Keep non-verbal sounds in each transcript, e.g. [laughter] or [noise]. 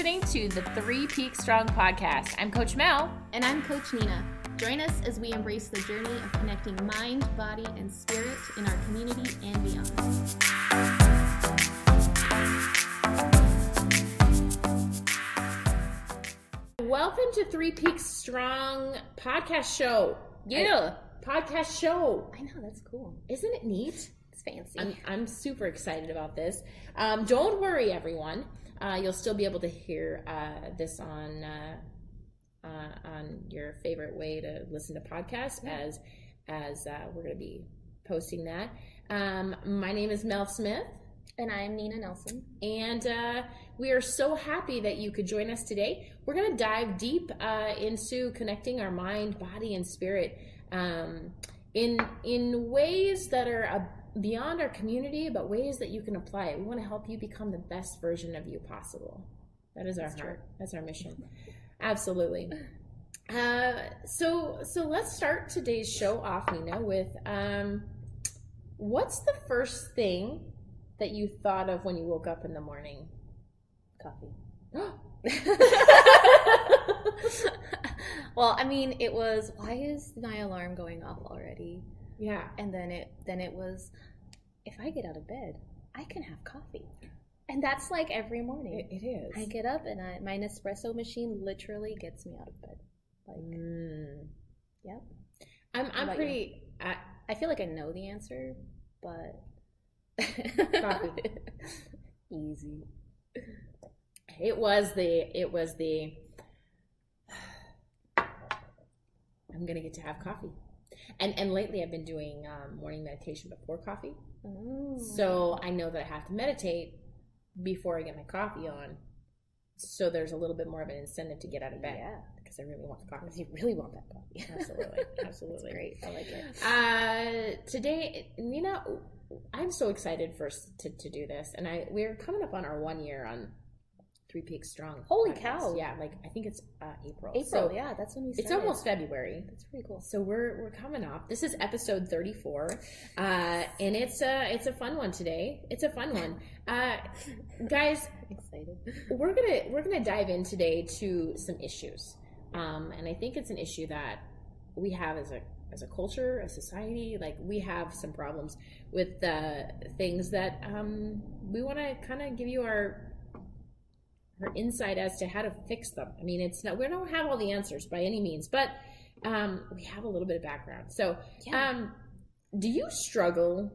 listening to the Three Peaks Strong podcast. I'm Coach Mel. And I'm Coach Nina. Join us as we embrace the journey of connecting mind, body, and spirit in our community and beyond. Welcome to Three Peaks Strong podcast show. Yeah. podcast show. I know, that's cool. Isn't it neat? It's fancy. I'm, I'm super excited about this. Um, don't worry, everyone. Uh, you'll still be able to hear uh, this on uh, uh, on your favorite way to listen to podcasts as as uh, we're going to be posting that. Um, my name is Mel Smith. and I'm Nina Nelson. And uh, we are so happy that you could join us today. We're going to dive deep uh, into connecting our mind, body, and spirit um, in in ways that are beyond our community, but ways that you can apply it. We want to help you become the best version of you possible. That is our That's heart. That's our mission. Absolutely. Uh, so so let's start today's show off, Nina, with um, what's the first thing that you thought of when you woke up in the morning? Coffee. [laughs] well, I mean, it was why is my alarm going off already? Yeah. And then it then it was if I get out of bed, I can have coffee. And that's like every morning. It, it is. I get up and I, my Nespresso machine literally gets me out of bed. Like, Mm. yep. I'm I'm pretty. I, I feel like I know the answer, but Coffee. [laughs] easy. it was the it was the. [sighs] I'm gonna get to have coffee, and and lately I've been doing um, morning meditation before coffee. Oh. So I know that I have to meditate before I get my coffee on. So there's a little bit more of an incentive to get out of bed yeah, because I really want the coffee. you really want that coffee. [laughs] Absolutely, [laughs] absolutely. Great, I like it. Uh, today, Nina, I'm so excited for to, to do this, and I we're coming up on our one year on Three Peaks Strong. Holy podcast. cow. Yeah, like I think it's uh, April. April, So yeah, that's when we started. it's almost February. That's pretty cool. So we're we're coming up. This is episode 34, uh, and it's a it's a fun one today. It's a fun one, uh, guys. Excited. We're gonna we're gonna dive in today to some issues, um, and I think it's an issue that we have as a as a culture, a society. Like we have some problems with the things that um, we want to kind of give you our our insight as to how to fix them. I mean, it's not we don't have all the answers by any means, but um, we have a little bit of background. So, Yeah. um, do you struggle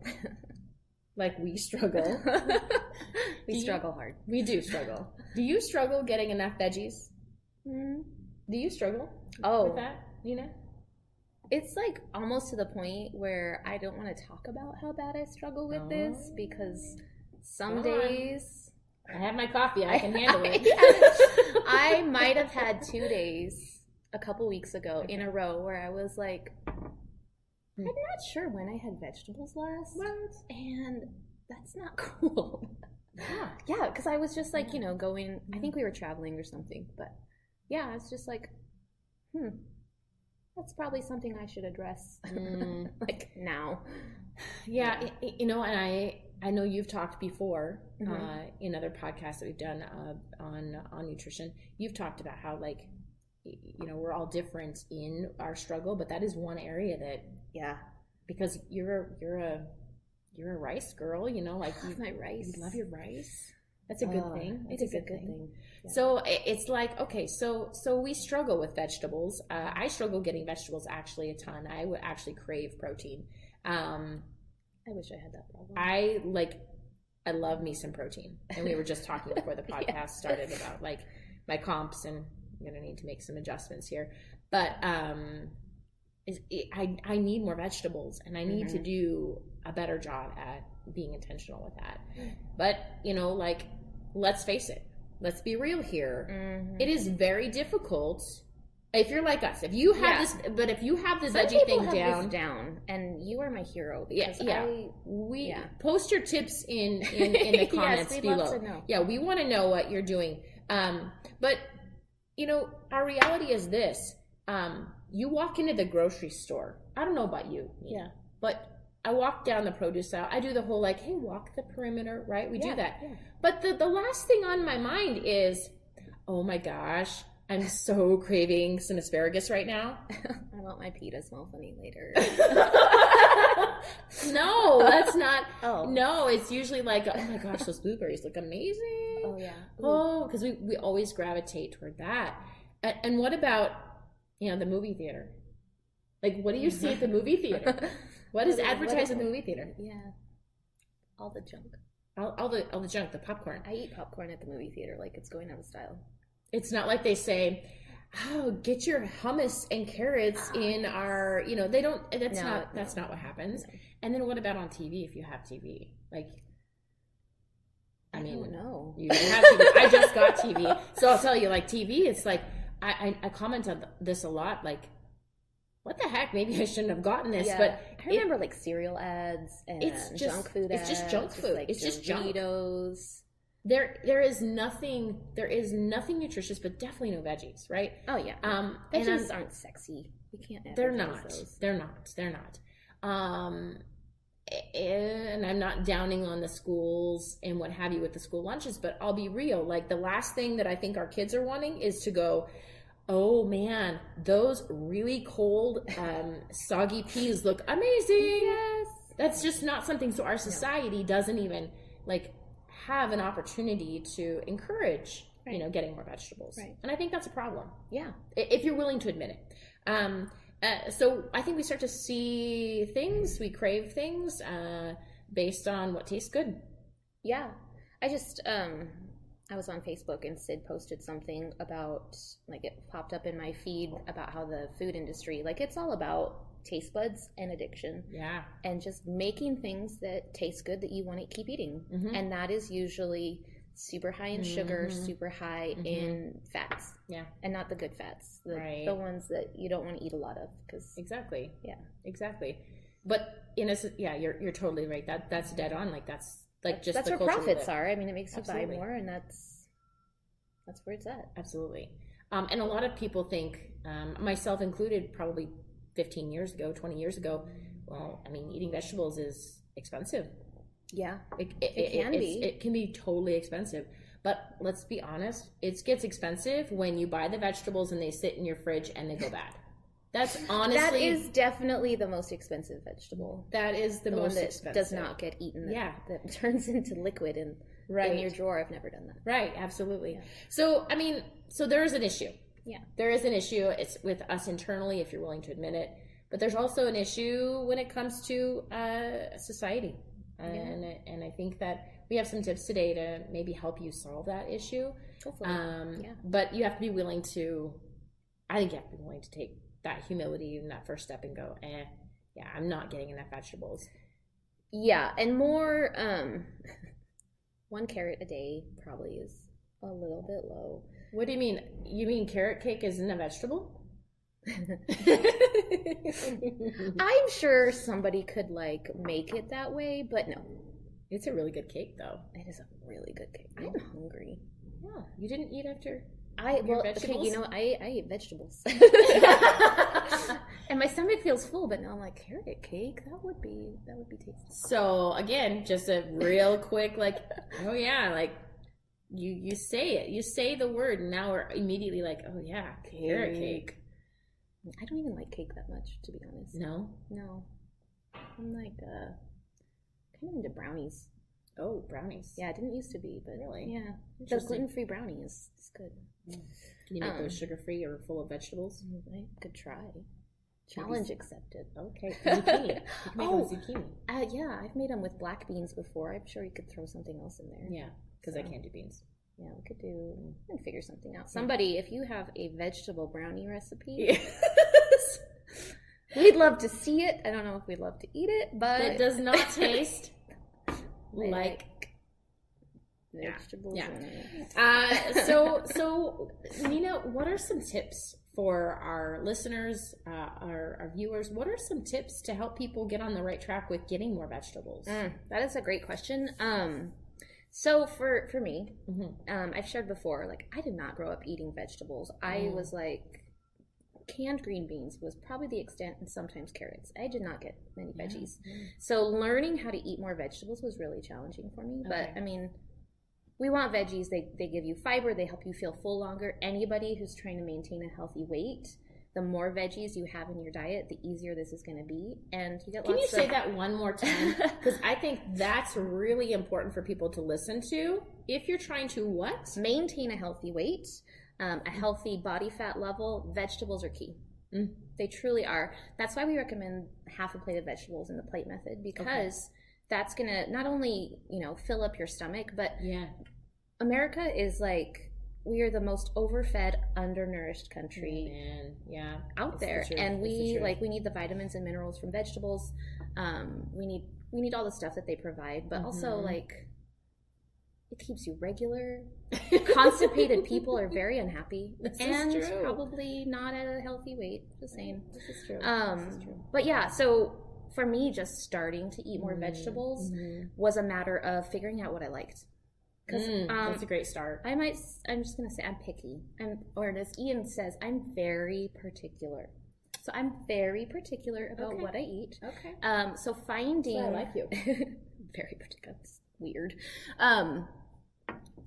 [laughs] like we struggle? [laughs] [laughs] we Do you- struggle hard. we do struggle. Do you struggle getting enough veggies? Mm. Do you struggle Oh, with that, Nina? it's like almost to the point where I don't want to talk about how bad I struggle with this Oh. because some Go on. I have my coffee. I can handle it. [laughs] I might have had two days a couple weeks ago in a row where I was like, I'm not sure when I had vegetables last. And that's not [laughs] cool. Yeah. yeah, because I was just like, you know, going, I think we were traveling or something. But yeah, I was just like, hmm, that's probably something I should address Mm. [laughs] like now. Yeah, y- y- you know, and I I know you've talked before Mhm. uh, in other podcasts that we've done uh, on on nutrition. You've talked about how like you know we're all different in our struggle, but that is one area that Yeah. because you're a, you're a you're a rice girl, you know, like [sighs] you, Love my rice. you love your rice. That's a good Oh, thing. It's It's a good thing. Yeah. So it's like okay, so so we struggle with vegetables. Uh, I struggle getting vegetables actually a ton. I would actually crave protein. Um, I wish I had that problem. I like I love me some protein. And we were just talking before the Yeah. [laughs] podcast started about like my comps and I'm gonna need to make some adjustments here. But um is it, I I need more vegetables and I need to Mhm. do a better job at being intentional with that. But you know, like let's face it, let's be real here. Mhm. It is very difficult if you're like us. If you have Yeah. this, but if you have the Some veggie thing down, down, and you are my hero Yeah, because yeah. I we Yeah. post your tips in in, [laughs] in the comments we'd below. love to know. Yeah, we want to know what you're doing. Um, but you know, our reality is this: um, you walk into the grocery store. I don't know about you, Yeah. but I walk down the produce aisle. I do the whole like, hey, walk the perimeter, right? We Yeah, do that. yeah. But the the last thing on my mind is, Oh my gosh. I'm so craving some asparagus right now. I want my pea to smell funny later. [laughs] no, that's not. [laughs] Oh. No, it's usually like, oh my gosh, those blueberries look amazing. Oh yeah. Ooh. Oh, because we, we always gravitate toward that. And, and what about, you know, the movie theater? Like, what do you see at the movie theater? [laughs] What is advertised in the movie theater? Yeah. All the junk. All, all the all the junk, the popcorn. I eat popcorn at the movie theater like it's going out of style. It's not like they say, "Oh, get your hummus and carrots ah. in our," you know, they don't. Eh, that's No, not. That's not what happens. No. And then what about on TV? If you have TV, like, I I, mean, don't know. You don't have TV. I just got TV, so I'll tell you, like TV, it's like I, I I comment on this a lot. Like, what the heck? Maybe I shouldn't have gotten this, Yeah. but I remember like cereal ads and It's just- junk food it's ads. just junk food. like It's just junk. There there is nothing there is nothing nutritious, but definitely no veggies, right? Oh yeah. Um, Veggies aren't sexy. We can't. they're not Those. they're not they're not um and i'm not downing on the schools and what have you with the school lunches but i'll be real like the last thing that i think our kids are wanting is to go oh man those really cold um soggy peas look amazing Yes. that's just not something so our society doesn't even like have an opportunity to encourage you know getting more vegetables Right. and i think that's a problem Yeah. if you're willing to admit it. Um, uh, so I think we start to see things, we crave things uh, based on what tastes good. Yeah. I just um I was on Facebook and Sid posted something about like it popped up in my feed about how the food industry like it's all about taste buds and addiction Yeah. and just making things that taste good that you want to keep eating. Mhm. And that is usually super high in sugar, Mhm. super high Mhm. in fats. Yeah. And not the good fats. The, Right. the ones that you don't want to eat a lot of cuz Exactly. Yeah. Exactly. But in a yeah, you're you're totally right. That that's dead on. Like that's like just that's the where profits are. I mean, it makes you Absolutely. buy more and that's that's where it's at. Absolutely. Um, and a lot of people think, um, myself included, probably 15 years ago, 20 years ago. Well, I mean, eating vegetables is expensive. Yeah. It, it, It can it's- be. It can be totally expensive. But let's be honest, it gets expensive when you buy the vegetables and they sit in your fridge and they go bad. That's [laughs] honestly that is definitely the most expensive vegetable. that is the, The, most one that expensive. does not get eaten. That, Yeah. that [laughs] turns into liquid in, right. in your drawer. I've never done that. Right, absolutely. Yeah. So, I mean, so there is an issue. Yeah. There is an issue. It's with us internally, if you're willing to admit it. But there's also an issue when it comes to uh, society. And, and I think that we have some tips today to maybe help you solve that issue. Hopefully. Um, Yeah. But you have to be willing to, I think you have to be willing to take that humility and that first step and go, eh, yeah, I'm not getting enough vegetables. yeah, and more. Um, [laughs] one carrot a day probably is a little bit low. What do you mean? You mean carrot cake isn't a vegetable? [laughs] I'm sure somebody could like make it that way, but no, it's a really good cake, though. it is a really good cake. I'm hungry. Yeah, you didn't eat after. I well, okay, you know, I I eat vegetables, [laughs] [laughs] and my stomach feels full. But now I'm like carrot cake. That would be that would be tasty. So again, just a real quick, like, oh yeah, like you you say it, you say the word, and now we're immediately like, oh yeah, carrot cake. I don't even like cake that much, to be honest. No, No, I'm like uh, kind of into brownies. oh brownies. Yeah, I didn't used to be, but Really? yeah, the gluten free brownie is, is good. Can you make Um, those sugar free or full of vegetables? I could try. Challenge accepted. Okay, [laughs] zucchini. You can make them Oh. zucchini. Uh, yeah, I've made them with black beans before. I'm sure you could throw something else in there. Yeah, because I can't do beans. Yeah, we could do and figure something out. Somebody, if you have a vegetable brownie recipe, Yes. [laughs] we'd love to see it. I don't know if we'd love to eat it, but It does not [laughs] taste like like vegetables. yeah. it. Uh, so, [laughs] so Nina, what are some tips for our listeners, uh, our, our viewers? What are some tips to help people get on the right track with getting more vegetables? Mm, that is a great question. Um, so for for me, Mhm. um, I've shared before, like I did not grow up eating vegetables. I Mm. was like canned green beans was probably the extent, and sometimes carrots. I did not get many Yeah. veggies. So learning how to eat more vegetables was really challenging for me. But I mean, we want veggies. They they give you fiber. They help you feel full longer. Anybody who's trying to maintain a healthy weight, the more veggies you have in your diet, the easier this is going to be. And you get lots of Can you lots say that one more time? [laughs] Because I think that's really important for people to listen to. If you're trying to what? maintain a healthy weight, um, a healthy body fat level, vegetables are key. Mm. They truly are. That's why we recommend half a plate of vegetables in the plate method because that's going to not only, you know, fill up your stomach, but Yeah. America is like we are the most overfed, undernourished country yeah. out there truth. and It's the we like we need the vitamins and minerals from vegetables um we need we need all the stuff that they provide but also Mhm. like it keeps you regular constipated people are very unhappy [laughs] This is and probably not at a healthy weight just saying This is true. um this is true. but yeah so for me just starting to eat more Mm, vegetables mhm. was a matter of figuring out what i liked because Mm, um, that's a great start. I might. I'm just gonna say I'm picky. I'm, or as Ian says, I'm very particular. So I'm very particular about Okay. what I eat. Okay. Um, so finding. That's why I like you. [laughs] very particular. It's weird. Um,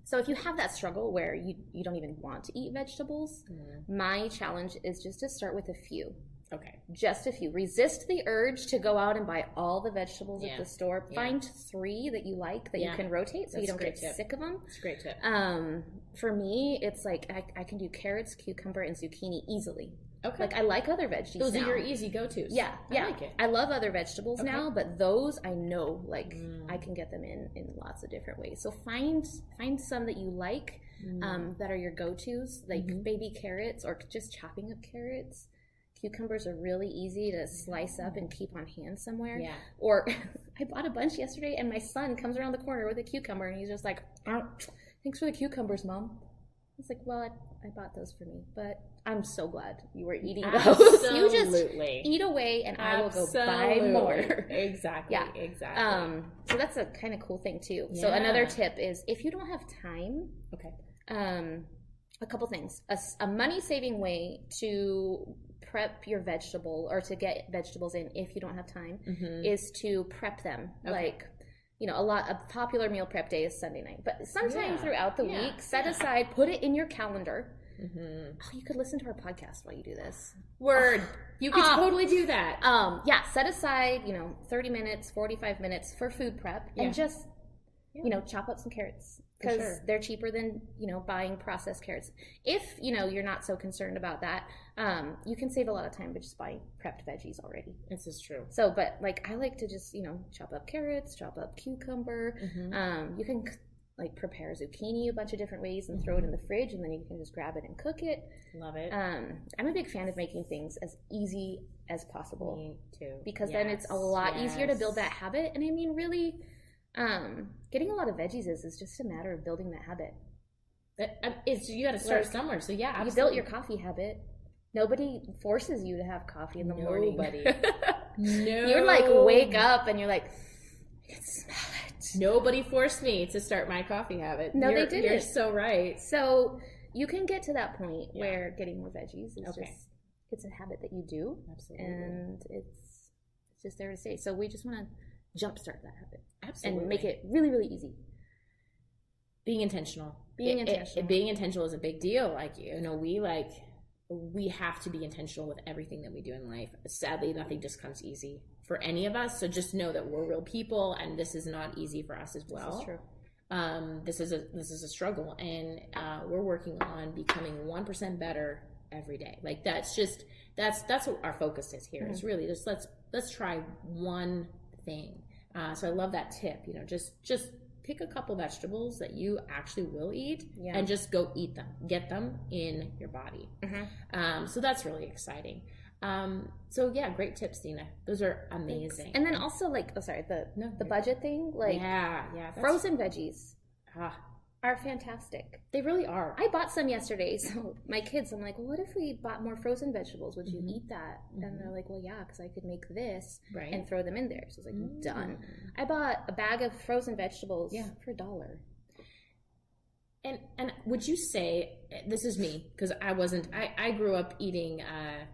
so if you have that struggle where you you don't even want to eat vegetables, Mm, my challenge is just to start with a few. Okay. Just a few. Resist the urge to go out and buy all the vegetables Yeah. at the store. Yeah. Find three that you like that Yeah. you can rotate so you That's a don't get tip. sick of them. It's a great tip. Um, for me, it's like I, I can do carrots, cucumber, and zucchini easily. Okay. Like I like other veggies. Those now. are your easy go-tos. Yeah, yeah. I like it. I love other vegetables Okay. now, but those I know like Mm. I can get them in in lots of different ways. So find find some that you like Mm. um, that are your go-tos, like Mhm. baby carrots or just chopping up carrots. Cucumbers are really easy to slice up and keep on hand somewhere. yeah. Or [laughs] I bought a bunch yesterday, and my son comes around the corner with a cucumber, and he's just like, "Oh, "Thanks for the cucumbers, mom." I was like, "Well, I, I bought those for me, but I'm so glad you were eating those. [laughs] you just eat away, and I will go buy more." exactly. Yeah. Exactly. Um, so that's a kind of cool thing too. So another tip is if you don't have time, okay. um, a couple things. a money saving way to prep your vegetable or to get vegetables in if you don't have time Mm-hmm. is to prep them. Okay. Like, you know, a lot a popular meal prep day is Sunday night, but sometime Yeah. throughout the Yeah. week, set Yeah. aside, put it in your calendar. mm-hmm. Oh, you could listen to our podcast while you do this. [sighs] Word. You could Ah. totally do that. Um, yeah, set aside, you know, 30 minutes, 45 minutes for food prep and just, you know, chop up some carrots because sure. they're cheaper than, you know, buying processed carrots. If, you know, you're not so concerned about that, um, you can save a lot of time by just buying prepped veggies already. This is true. So, but like I like to just, you know, chop up carrots, chop up cucumber. Mhm. Um, you can like prepare zucchini a bunch of different ways and throw it in the fridge and then you can just grab it and cook it. Love it. Um, I'm a big fan of making things as easy as possible Me too. because then it's a Yes, lot easier to build that habit. And I mean, really, um, getting a lot of veggies is, is just a matter of building that habit. It- uh, It's you got to start Like, somewhere. So yeah, You built your coffee habit. Nobody forces you to have coffee in the morning. Nobody. [laughs] No, you like wake up and you're like, I can smell it. Nobody forced me to start my coffee habit. No, they You're- didn't. You're so right. So you can get to that point Yeah. where getting more veggies is Okay. just it's a habit that you do, Absolutely. and it's it's just there to stay. So we just want to jumpstart that habit Absolutely. and make it really really easy. being intentional. Being It- it- intentional. being intentional is a big deal. Like you know, we like we have to be intentional with everything that we do in life. Sadly, nothing just comes easy for any of us. So just know that we're real people, and this is not easy for us as well. this is true. um, this is a this is a struggle, and uh, we're working on becoming one percent better every day. Like that's just that's that's what our focus is here. Is really just let's let's try one thing. Uh, so I love that tip. You know, just just pick a couple vegetables that you actually will eat, Yeah. and just go eat them. Get them in your body. Mhm. Um, so that's really exciting. Um, so yeah, great tips, Nina. Those are amazing. And then also like oh sorry the No, the budget thing like yeah, yeah, frozen veggies Ah, are fantastic. they really are. I bought some yesterday. [laughs] So my kids, I'm like, well, what if we bought more frozen vegetables? Would you Mhm. eat that? And they're like, well, yeah, because I could make this right. and throw them in there. So I was like, done. Mm. I bought a bag of frozen vegetables Yeah. for a dollar. And and would you say this is me because I wasn't I I grew up eating uh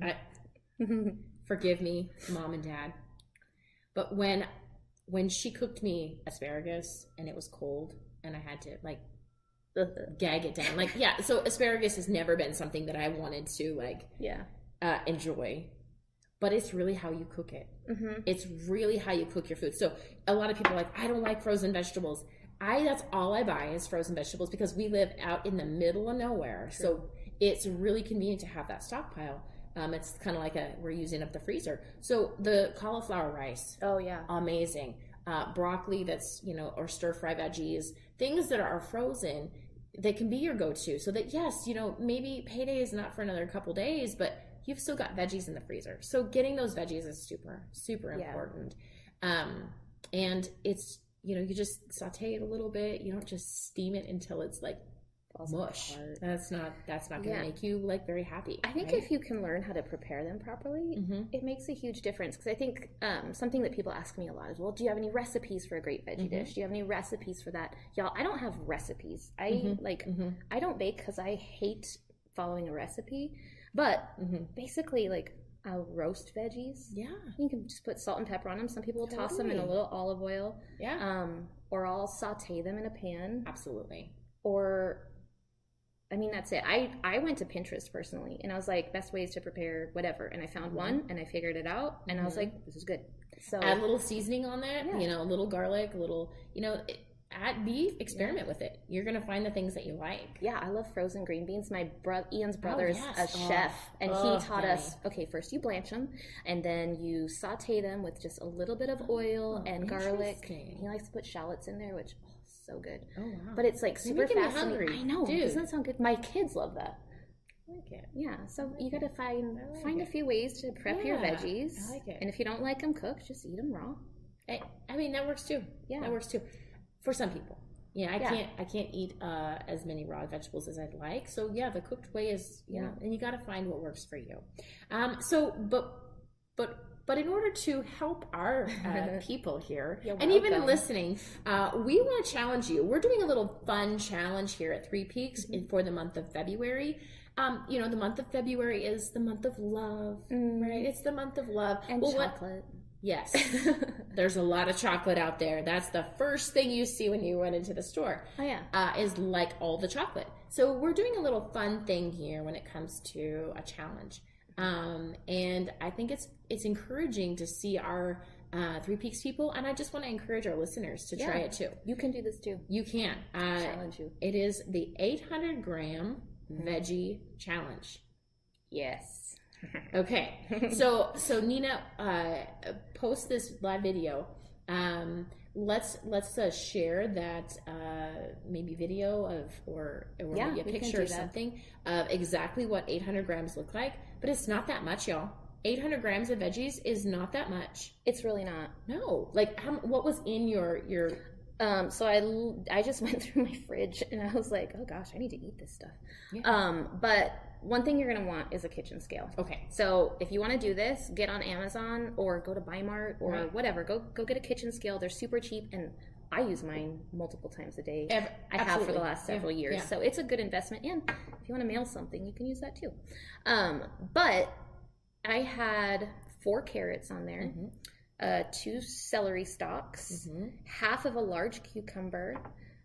[laughs] I forgive me mom and dad but when when she cooked me asparagus and it was cold and I had to like gag it down. Like yeah, so asparagus has never been something that I wanted to like Yeah. uh, enjoy. But it's really how you cook it. Mm-hmm. It's really how you cook your food. So a lot of people are like, I don't like frozen vegetables. I that's all I buy is frozen vegetables because we live out in the middle of nowhere. So it's really convenient to have that stockpile. Um, it's kind of like a we're using up the freezer. So the cauliflower rice, Oh yeah. amazing. Uh, broccoli that's you know or stir fry veggies, things that are frozen, they can be your go-to. So that yes, you know maybe payday is not for another couple days, but you've still got veggies in the freezer. So getting those veggies is super super Yeah. important. Um, and it's you know you just saute it a little bit. You don't just steam it until it's like mush. apart. That's not that's not going to Yeah. make you like very happy. I think if you can learn how to prepare them properly, hmm it makes a huge difference because I think um, something that people ask me a lot is, well, do you have any recipes for a great veggie Mhm. dish? Do you have any recipes for that? Y'all, I don't have recipes. I Mhm. like hmm I don't bake because I hate following a recipe, but hmm basically like I'll roast veggies. yeah You can just put salt and pepper on them. Some people will toss them in a little olive oil, yeah um, or I'll saute them in a pan, absolutely or I mean that's it. I I went to Pinterest personally, and I was like best ways to prepare whatever, and I found Mhm. one, and I figured it out, and I was Mhm. like this is good. So add a little seasoning on that Yeah. you know a little garlic a little you know it, add beef experiment with it you're gonna find the things that you like yeah, I love frozen green beans. My bro- Ian's brother is Oh, yes. a Oh. chef, and Oh, he taught us okay, first you blanch them, and then you saute them with just a little bit of oil Oh, and garlic. He likes to put shallots in there, which so good. oh wow But it's like super fascinating. hungry. I know, Dude. doesn't that sound good? My kids love that. I like it Yeah, so like you got to find like find a few ways to prep your veggies. I like it. And if you don't like them cooked, just eat them raw. I, I mean that works too Yeah. that works too for some people yeah i Yeah. can't i can't eat uh, as many raw vegetables as i'd like so yeah the cooked way is you Yeah. know and you got to find what works for you um so but but but in order to help our uh, [laughs] people here and even listening uh, we want to challenge you we're doing a little fun challenge here at three peaks Mm-hmm. in, for the month of february um, you know the month of february is the month of love right it's the month of love And Well, what- chocolate. yes [laughs] there's a lot of chocolate out there. That's the first thing you see when you run into the store. oh yeah. Uh, is like all the chocolate. So we're doing a little fun thing here when it comes to a challenge, um, and I think it's it's encouraging to see our uh, Three Peaks people, and I just want to encourage our listeners to try it too. You can do this too. You can. Uh, Challenge you. it is the 800 gram Mm-hmm. veggie challenge. Yes. [laughs] Okay. so so Nina, uh, post this live video. Um, let's let's uh, share that uh, maybe video of or or Yeah, maybe a picture or something of exactly what 800 grams look like. But it's not that much, y'all. 800 grams of veggies is not that much. It's really not. No, like how, what was in your your Um, so I just [laughs] went through my fridge and I was like, oh gosh, I need to eat this stuff. Yeah. Um, but one thing you're gonna want is a kitchen scale. okay So if you want to do this, get on Amazon or go to Bi-Mart or Right. whatever. Go go get a kitchen scale. They're super cheap, and I use mine multiple times a day. I have for the last several Yeah, years, yeah. so it's a good investment. And if you want to mail something, you can use that too. Um, but I had four carrots on there, Mhm. uh, two celery stalks, Mhm. half of a large cucumber,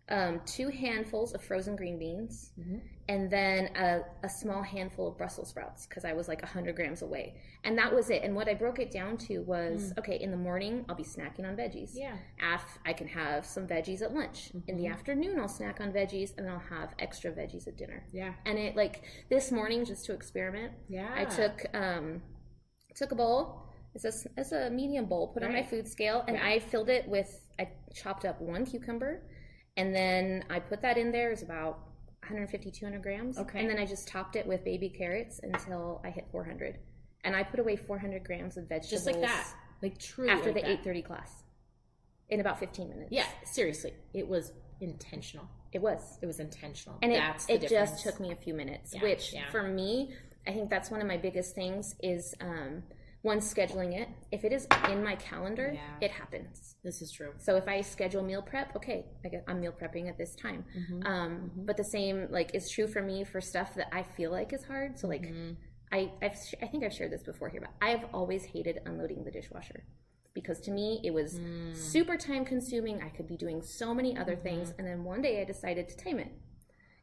um, two handfuls of frozen green beans, Mhm. And then a, a small handful of Brussels sprouts because I was like 100 grams away. And that was it. And what I broke it down to was okay, in the morning, I'll be snacking on veggies. Mm. yeah Af- I can have some veggies at lunch. In the Mhm. afternoon, I'll snack on veggies, and I'll have extra veggies at dinner. yeah And it like this morning, just to experiment, yeah I took um, took a bowl. It's a, it's a medium bowl. Put on my food scale, and Right. I filled it with. I chopped up one cucumber, and then I put that in there. It's about 150, 200 grams. Okay. And then I just topped it with baby carrots until I hit 400, and I put away 400 grams of vegetables just like that like truly after like the that. 8:30 class in about 15 minutes. Yeah, seriously, it was intentional. it was. It was intentional. and it, that's the it difference. just took me a few minutes Yeah, which yeah. for me i think that's one of my biggest things is um, one scheduling it if it is in my calendar Yeah. it happens This is true. so if i schedule meal prep okay I i'm meal prepping at this time Mhm. um, but the same like is true for me for stuff that i feel like is hard so like Mhm. I, I've, I think I've shared this before here, but I've always hated unloading the dishwasher. because to me it was Mm. super time consuming. I could be doing so many other Mm-hmm. things. And then one day I decided to time it.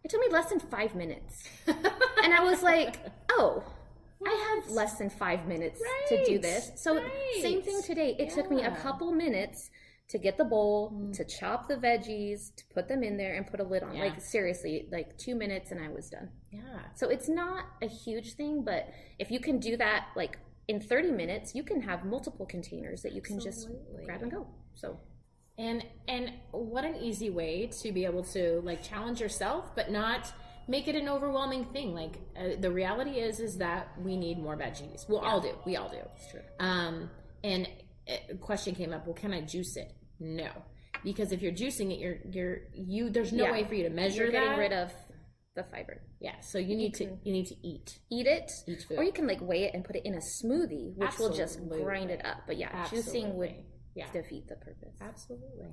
It took me less than five minutes. [laughs] and I was like, oh, I have less than five minutes to do this. So, same thing today. It took me a Mm. couple minutes to get the bowl, to chop the veggies, to put them in there and put a lid on. Yeah. Like, seriously, like two minutes and I was done. Yeah. So, it's not a huge thing, but if you can do that, like, in 30 minutes, you can have multiple containers that you can just grab and go. So, And and what an easy way to be able to like challenge yourself, but not make it an overwhelming thing. Like uh, the reality is is that we need more veggies. We'll all do. We all do. it's true. Um, and a question came up. Well, can I juice it? No, because if you're juicing it, you're you're you. There's no Yeah. way for you to measure You're getting that. rid of the fiber. yeah. So you need to can- you need to eat. Eat it, Eat food. or you can like weigh it and put it in a smoothie, which will just grind it up. But yeah, juicing would Yeah. defeat the purpose. Absolutely.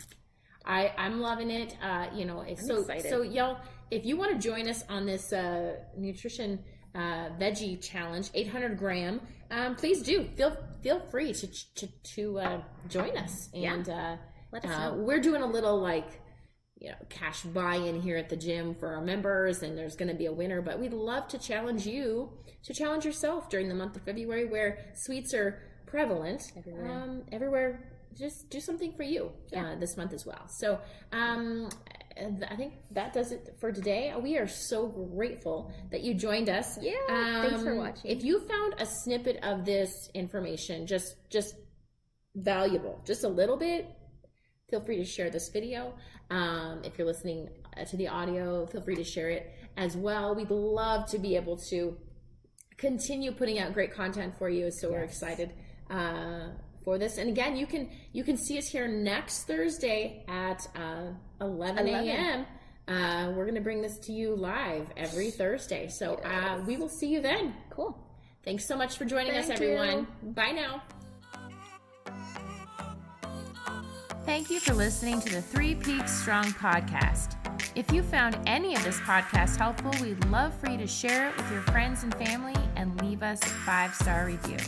I, I'm loving it. Uh, you know, I'm so excited. so y'all, if you want to join us on this uh, nutrition uh, veggie challenge, 800 gram, um, please do feel feel free to to, to uh, join us. Yeah. And uh, Let us uh, know. we're doing a little like you know cash buy-in here at the gym for our members, and there's going to be a winner. But we'd love to challenge you to challenge yourself during the month of February, where sweets are prevalent Everywhere. Um, everywhere. Just do something for you uh, this month as well. So um, I think that does it for today. We are so grateful that you joined us. Yeah, thanks for Um, watching. If you found a snippet of this information, just just valuable, just a little bit, feel free to share this video. Um, if you're listening uh, to the audio, feel free to share it as well. We'd love to be able to continue putting out great content for you. So we're excited uh, for this. And again, you can you can see us here next Thursday at uh, 11 11. a.m. Uh, we're going to bring this to you live every Thursday. So uh, we will see you then. Cool. Thanks so much for joining us, Thank everyone. Bye now. Thank you for listening to the Three Peaks Strong podcast. If you found any of this podcast helpful, we'd love for you to share it with your friends and family and leave us a five star review.